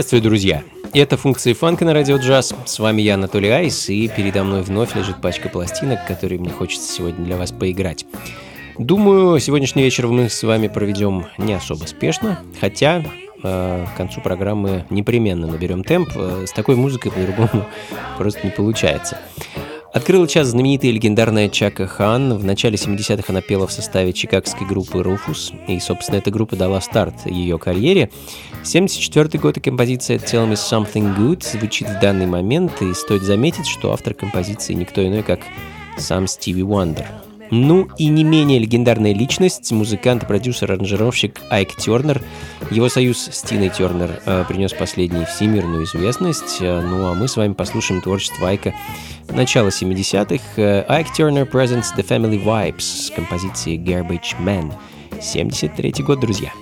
Приветствую, друзья! Это функции фанка на радио джаз. С вами я, Анатолий Айс, и передо мной вновь лежит пачка пластинок, которые мне хочется сегодня для вас поиграть. Думаю, сегодняшний вечер мы с вами проведем не особо спешно, хотя э, к концу программы непременно наберем темп. Э, с такой музыкой по-другому просто не получается. Открыла час знаменитая легендарная Чака Хан. В начале 70-х она пела в составе чикагской группы Rufus, и, собственно, эта группа дала старт ее карьере. 74 год и композиция Tell Me Something Good звучит в данный момент, и стоит заметить, что автор композиции никто иной, как сам Стиви Уандер. Ну и не менее легендарная личность, музыкант, продюсер, аранжировщик Айк Тернер. Его союз с Тиной Тернер э, принес последний всемирную известность. Э, ну а мы с вами послушаем творчество Айка начала 70-х. Э, Айк Тернер presents The Family Vibes с композицией Garbage Man. 73 год, друзья.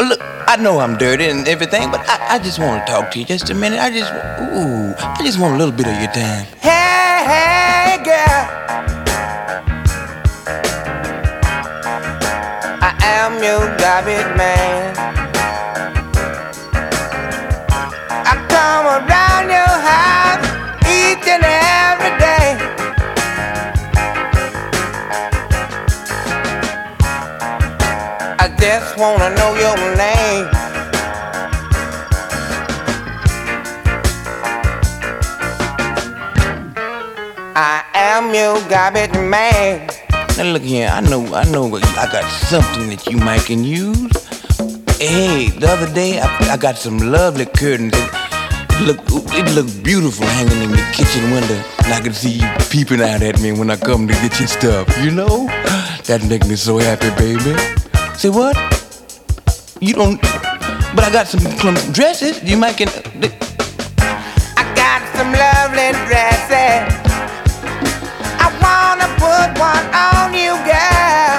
I, know I'm dirty and everything, but I, I just want to talk to you just a minute. I just, ooh, I just want a little bit of your time. Hey, hey, girl. I am your garbage man. Just wanna know your name. I am your garbage man. Now look here, I know, I know, I got something that you might can use. Hey, the other day I, I got some lovely curtains. It look, it look beautiful hanging in the kitchen window, and I can see you peeping out at me when I come to get your stuff. You know, that make me so happy, baby. Say what? You don't. But I got some, some dresses. You might can. I got some lovely dresses. I wanna put one on you, girl.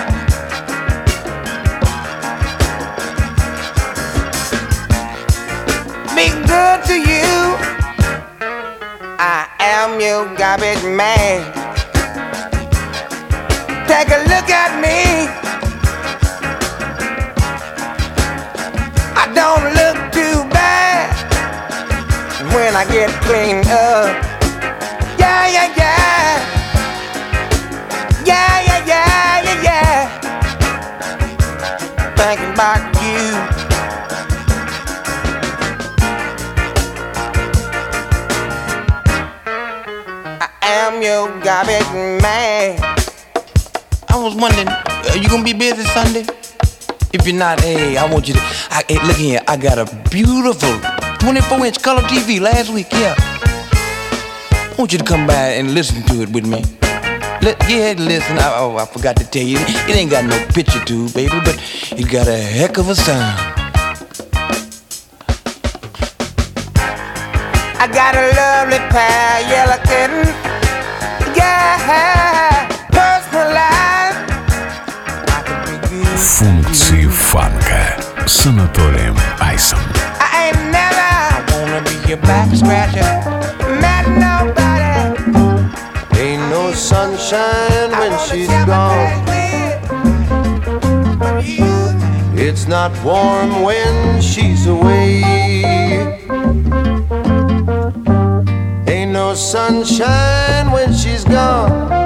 Be good to you. I am your garbage man. Take a look at me. Don't look too bad. When I get cleaned up. Yeah, yeah, yeah. Yeah, yeah, yeah, yeah, yeah. Thinking about you. I am your garbage man. I was wondering, are you gonna be busy Sunday? If you're not, hey, I want you to. I, hey, look here, I got a beautiful 24 inch color TV last week, yeah. I want you to come by and listen to it with me. Let, yeah, listen, I, oh, I forgot to tell you, it ain't got no picture tube, baby, but it got a heck of a sound. I got a lovely pair, yellow kitten. Yeah, Функции фанка с Анатолием Айсом. I ain't never wanna be your back scratcher. Mad nobody. Ain't no sunshine when she's gone. It's not warm when she's away. Ain't no sunshine when she's gone.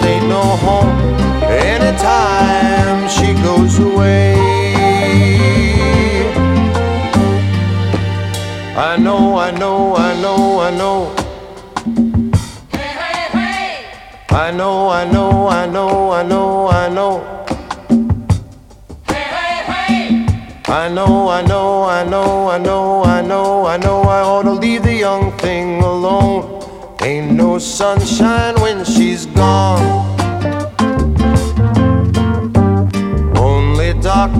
home. Anytime she goes away, I know, I know, I know, I know. Hey, hey, hey. I know, I know, I know, I know, I know. Hey, hey, hey. I know, I know, I know, I know, I know, I know I ought to leave the young thing alone. Ain't no sunshine when she's gone.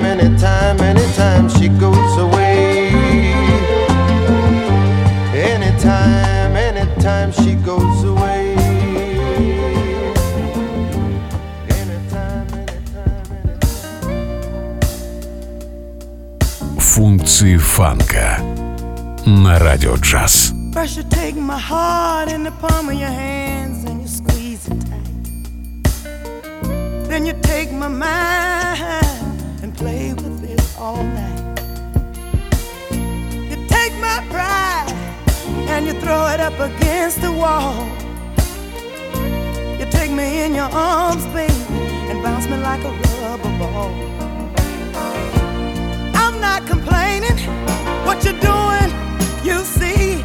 Anytime, anytime, anytime she goes away. Anytime, anytime she goes away. Anytime, anytime, anytime. Функции фанка на радио джаз. First you take my heart in the palm of your hands and you squeeze it tight. Then you take my mind all night. You take my pride and you throw it up against the wall. You take me in your arms, baby, and bounce me like a rubber ball. I'm not complaining. What you're doing, you see.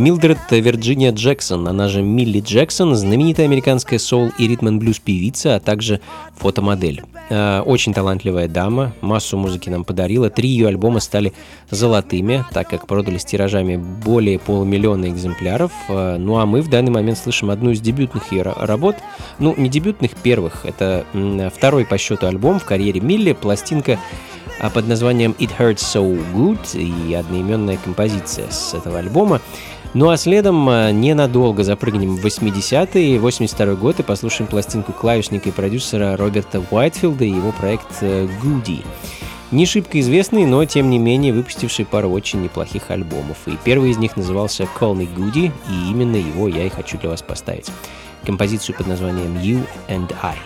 Милдред Вирджиния Джексон, она же Милли Джексон, знаменитая американская соул и ритм блюз певица, а также фотомодель. Э, очень талантливая дама, массу музыки нам подарила. Три ее альбома стали золотыми, так как продались тиражами более полумиллиона экземпляров. Э, ну а мы в данный момент слышим одну из дебютных ее работ. Ну, не дебютных, первых. Это второй по счету альбом в карьере Милли, пластинка а под названием It Hurts So Good и одноименная композиция с этого альбома. Ну а следом а, ненадолго запрыгнем в 80-е, 82 год и послушаем пластинку клавишника и продюсера Роберта Уайтфилда и его проект Goody. Не шибко известный, но тем не менее выпустивший пару очень неплохих альбомов. И первый из них назывался Call Me Goody, и именно его я и хочу для вас поставить. Композицию под названием You and I.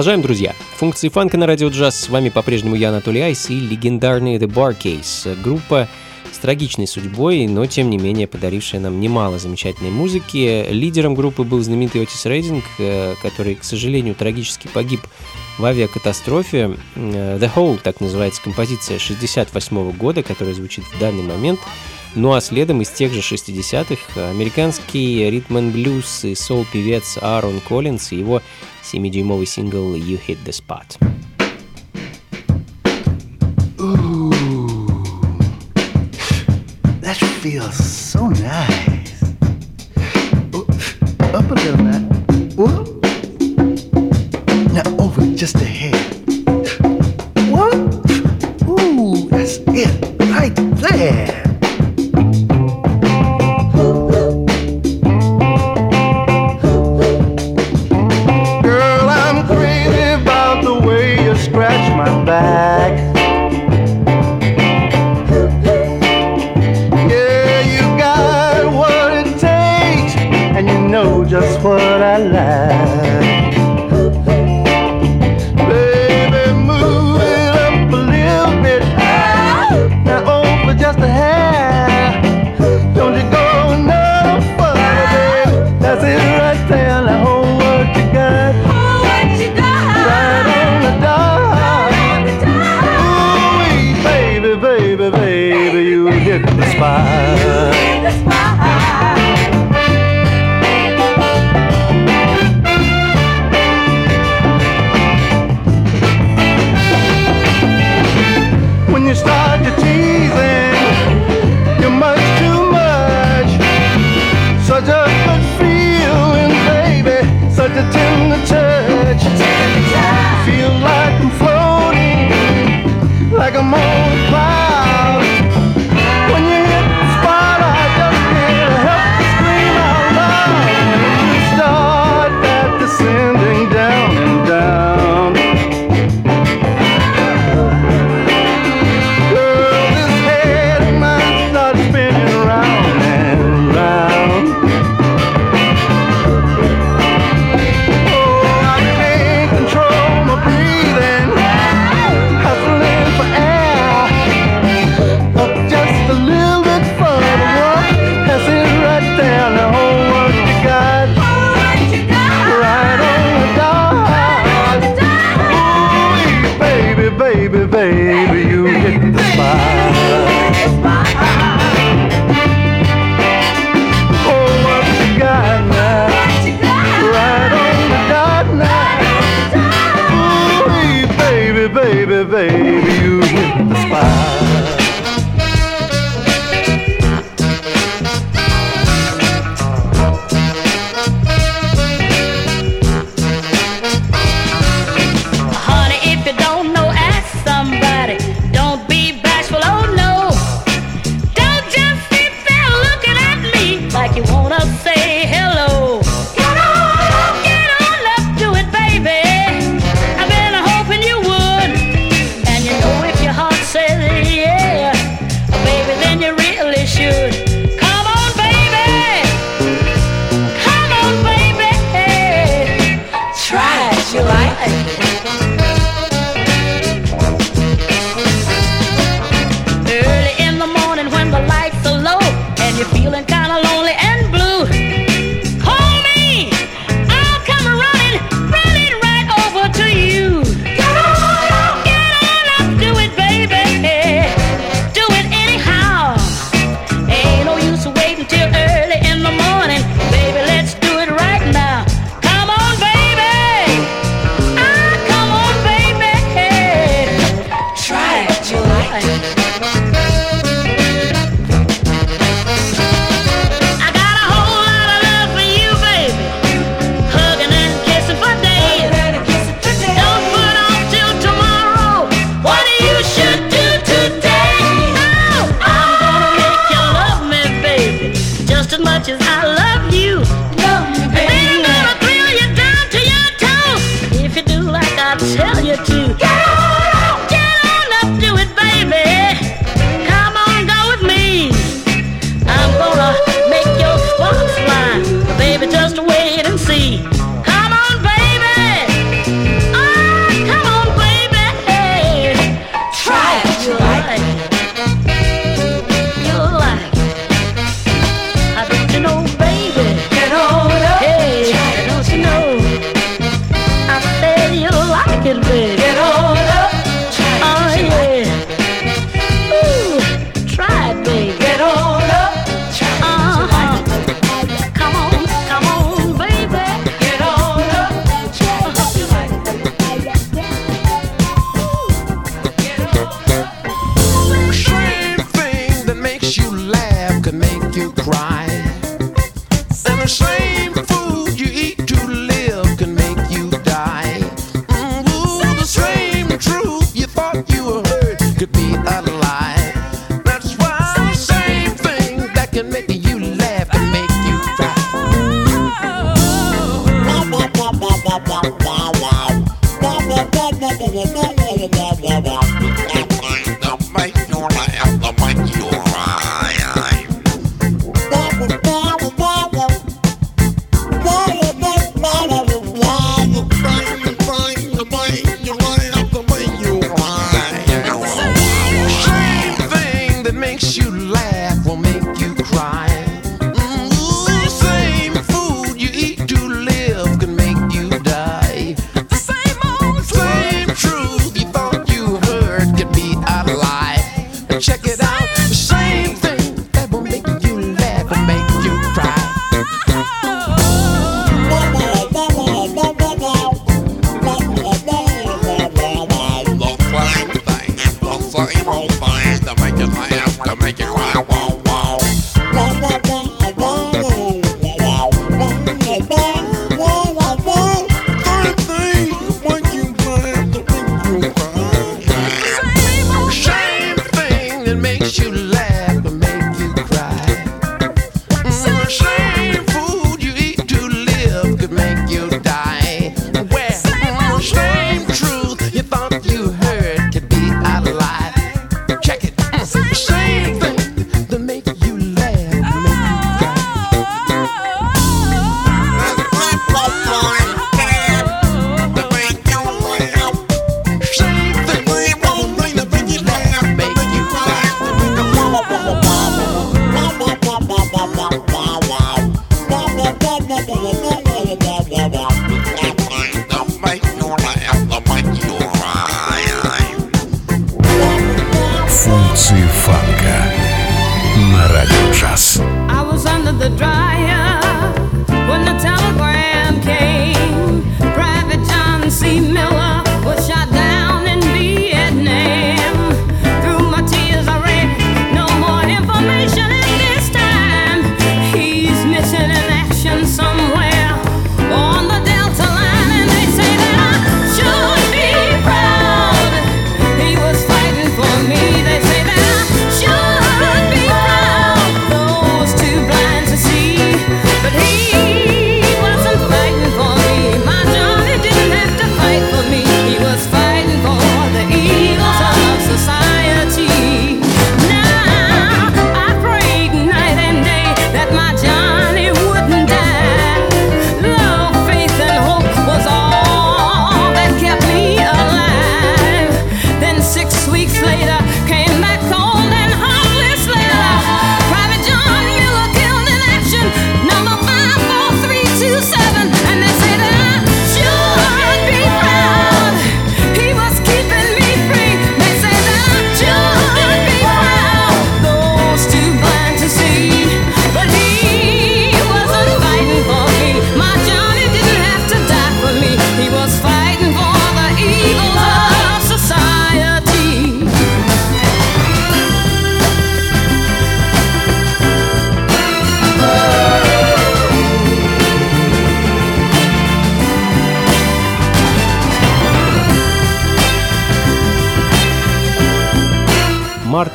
Продолжаем, друзья. Функции фанка на радио джаз. С вами по-прежнему я, Анатолий Айс и легендарный The Bar Case. Группа с трагичной судьбой, но тем не менее подарившая нам немало замечательной музыки. Лидером группы был знаменитый Отис Рейдинг, э, который, к сожалению, трагически погиб в авиакатастрофе. Э, The Hole, так называется композиция 68 года, которая звучит в данный момент. Ну а следом из тех же 60-х американский ритм-н-блюз и сол-певец Аарон Коллинс и его Simi do movie single You Hit the Spot. Ooh, that feels so nice. Up a little bit. Now over just a hair. What? Ooh, that's it right there.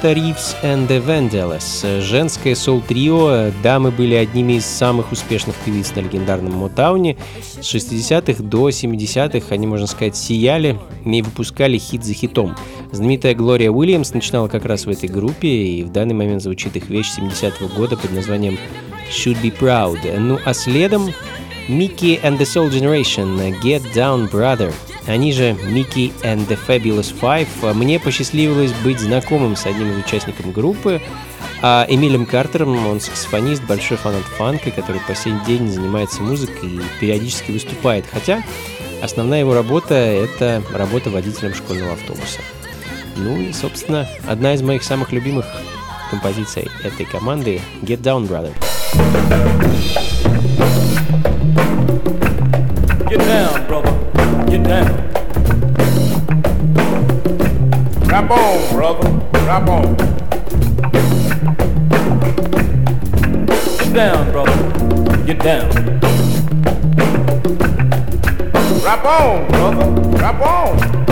это Reeves and the Vandellas. Женское соул-трио дамы были одними из самых успешных певиц на легендарном Мотауне. С 60-х до 70-х они, можно сказать, сияли и выпускали хит за хитом. Знаменитая Глория Уильямс начинала как раз в этой группе, и в данный момент звучит их вещь 70-го года под названием «Should Be Proud». Ну а следом Микки and the Soul Generation «Get Down, Brother» они же Микки and the Fabulous Five. Мне посчастливилось быть знакомым с одним из участников группы, а Эмилем Картером, он саксофонист, большой фанат фанка, который по сей день занимается музыкой и периодически выступает, хотя основная его работа – это работа водителем школьного автобуса. Ну и, собственно, одна из моих самых любимых композиций этой команды «Get Down, Brother». Get down, brother. you down. Rap on, brother. Rap on. Get down, brother. Get down. Rap on, brother. Rap on.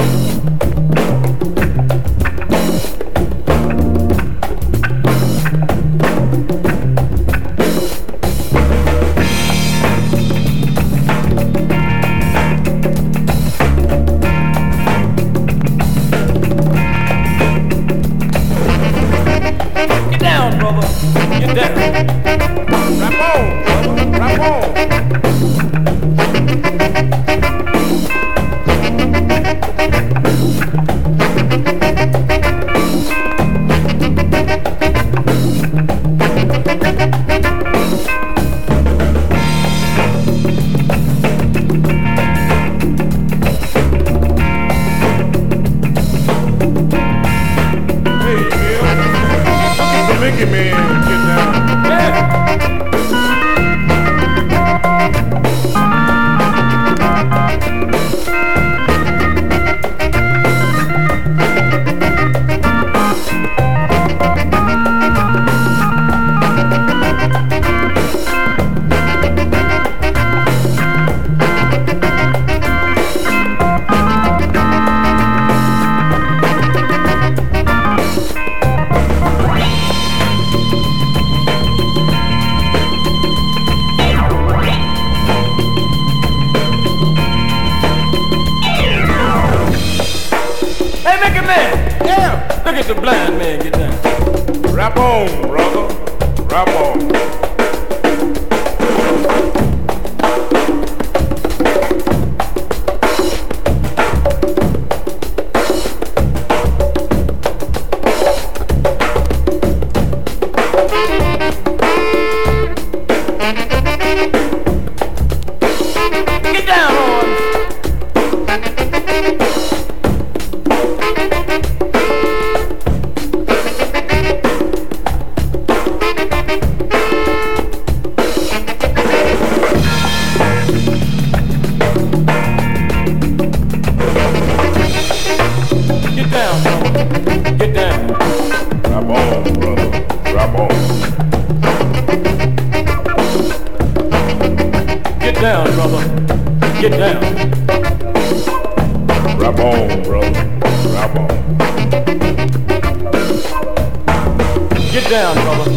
down, brother.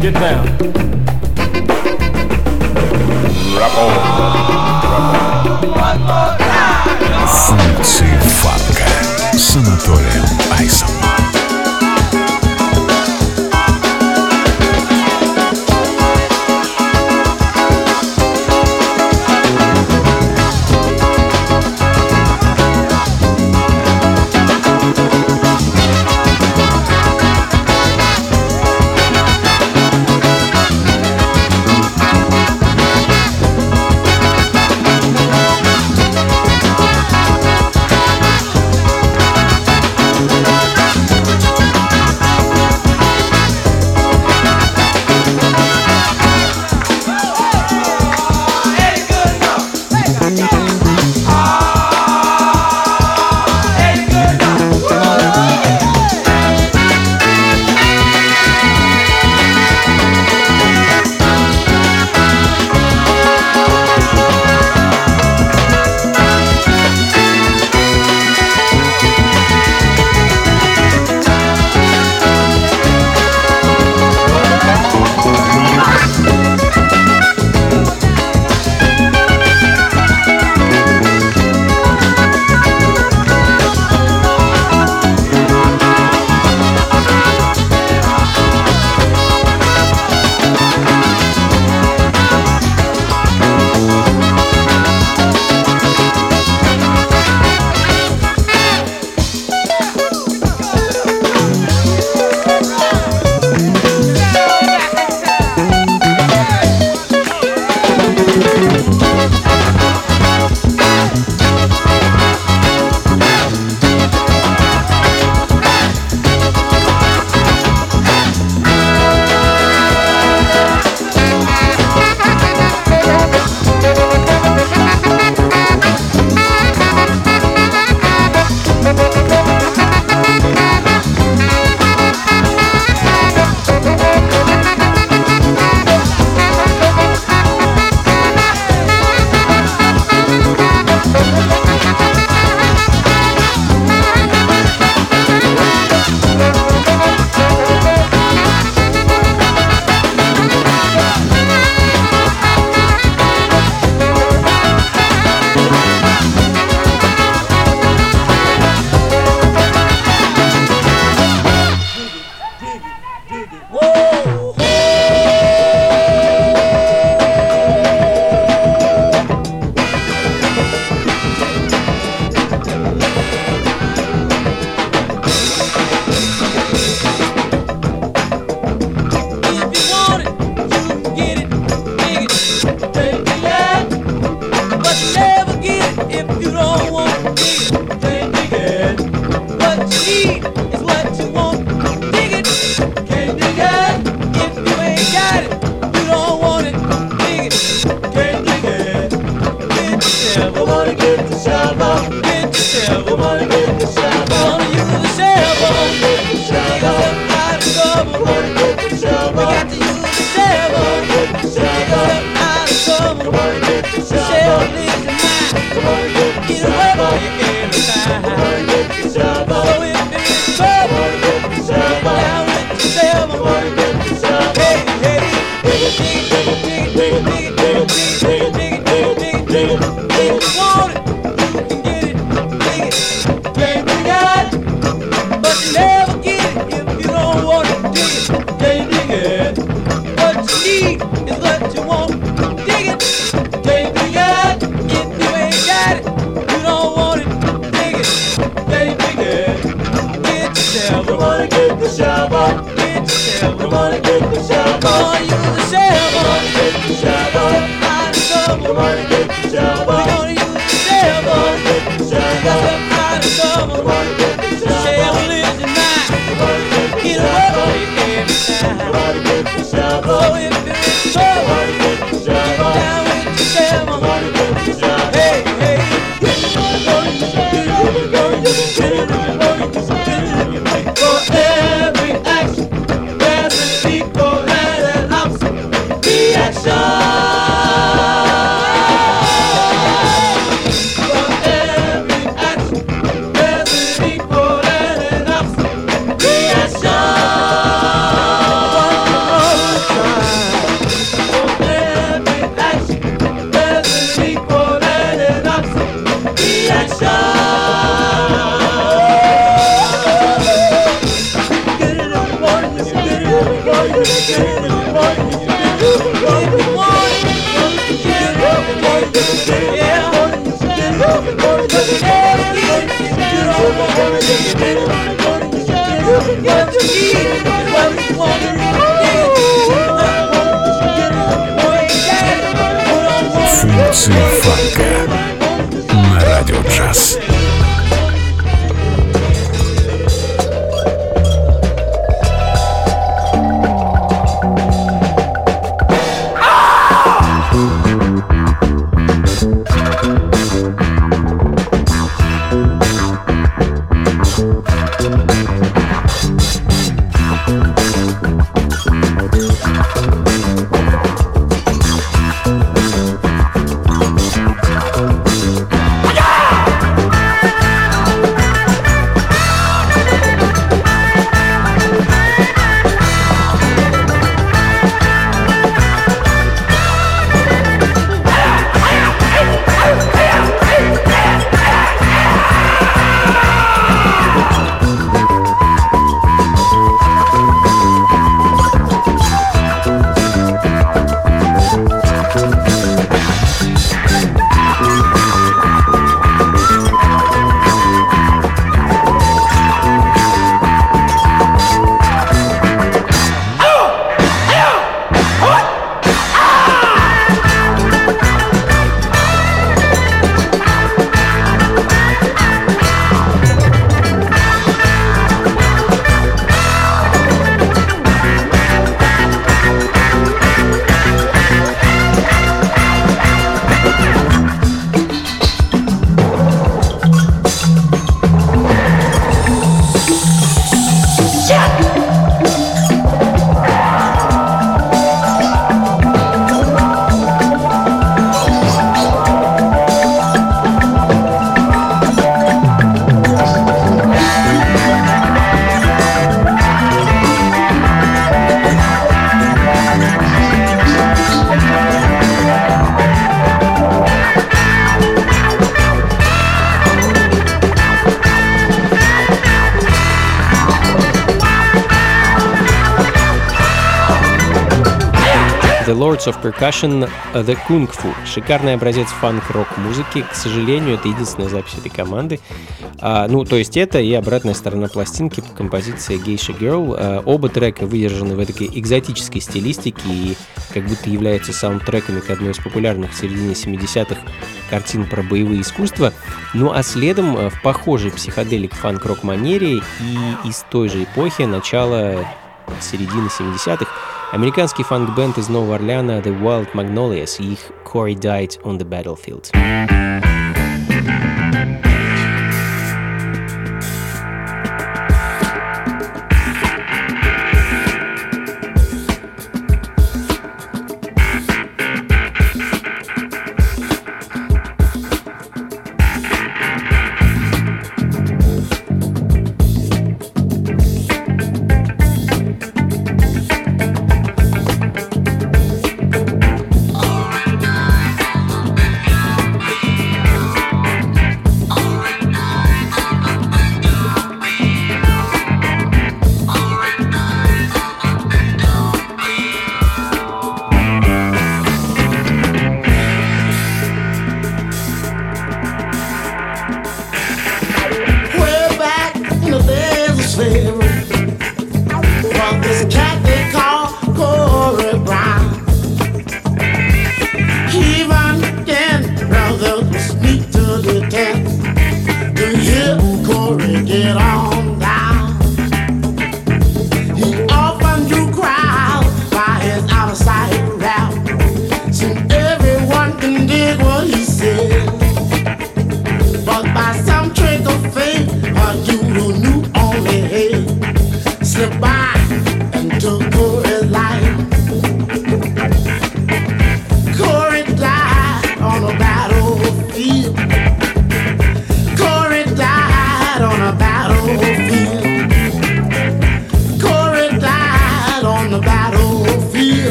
Get down. Rap on, brother. Rap on. Функции фанка с Анатолием Айсом. Say. Jackson. Lords of Percussion э, The Kung Fu. Шикарный образец фанк-рок-музыки. К сожалению, это единственная запись этой команды. А, ну, то есть это и обратная сторона пластинки, композиция Geisha Girl. А, оба трека выдержаны в этой экзотической стилистике и как будто являются саундтреками к одной из популярных в середине 70-х картин про боевые искусства. Ну а следом э, в похожей психоделик фанк-рок манере и из той же эпохи, начала середины 70-х, Американский фанк-бенд из Нового Орлеана The Wild Magnolias и их Corey Died on the Battlefield.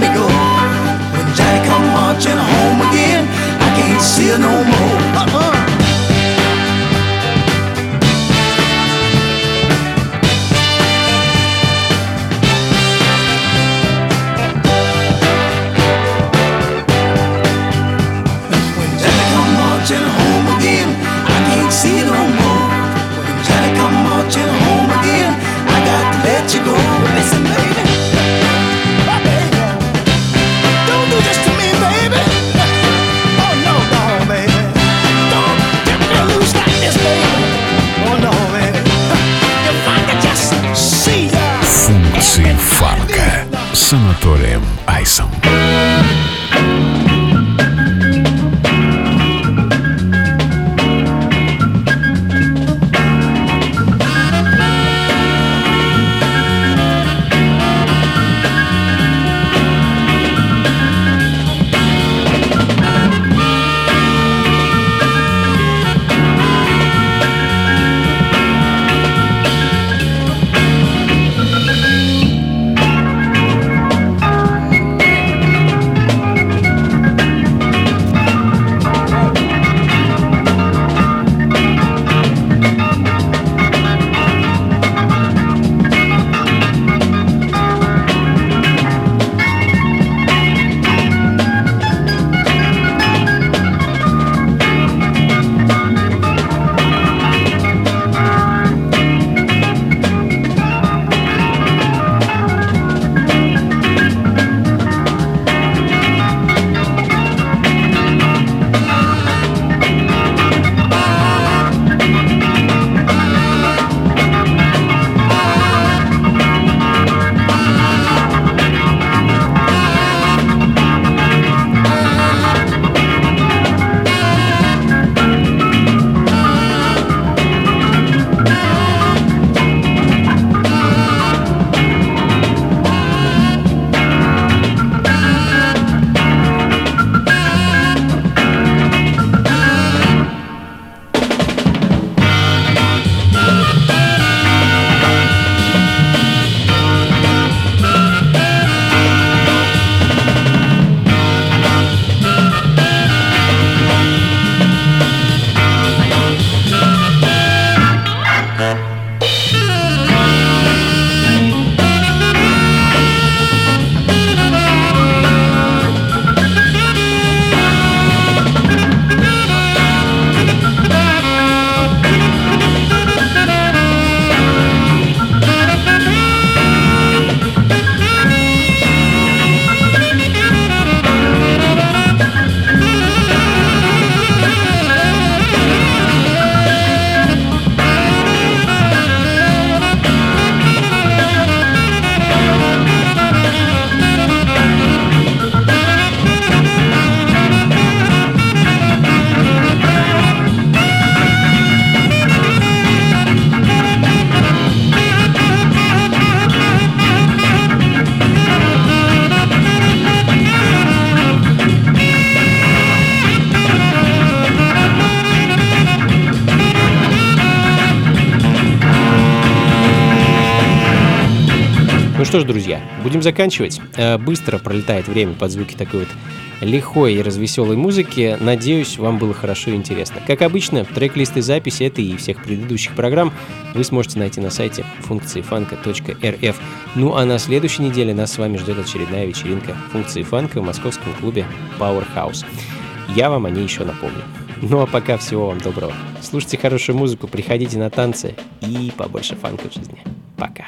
me go. When Johnny come marching home again, I can't see her no more. Uh-uh. sound. Что ж, друзья, будем заканчивать. Э, Быстро пролетает время под звуки такой вот лихой и развеселой музыки. Надеюсь, вам было хорошо и интересно. Как обычно, трек-листы записи этой и всех предыдущих программ вы сможете найти на сайте функции фанка.рф. Ну а на следующей неделе нас с вами ждет очередная вечеринка функции фанка в московском клубе Powerhouse. Я вам о ней еще напомню. Ну а пока всего вам доброго. Слушайте хорошую музыку, приходите на танцы и побольше фанка в жизни. Пока.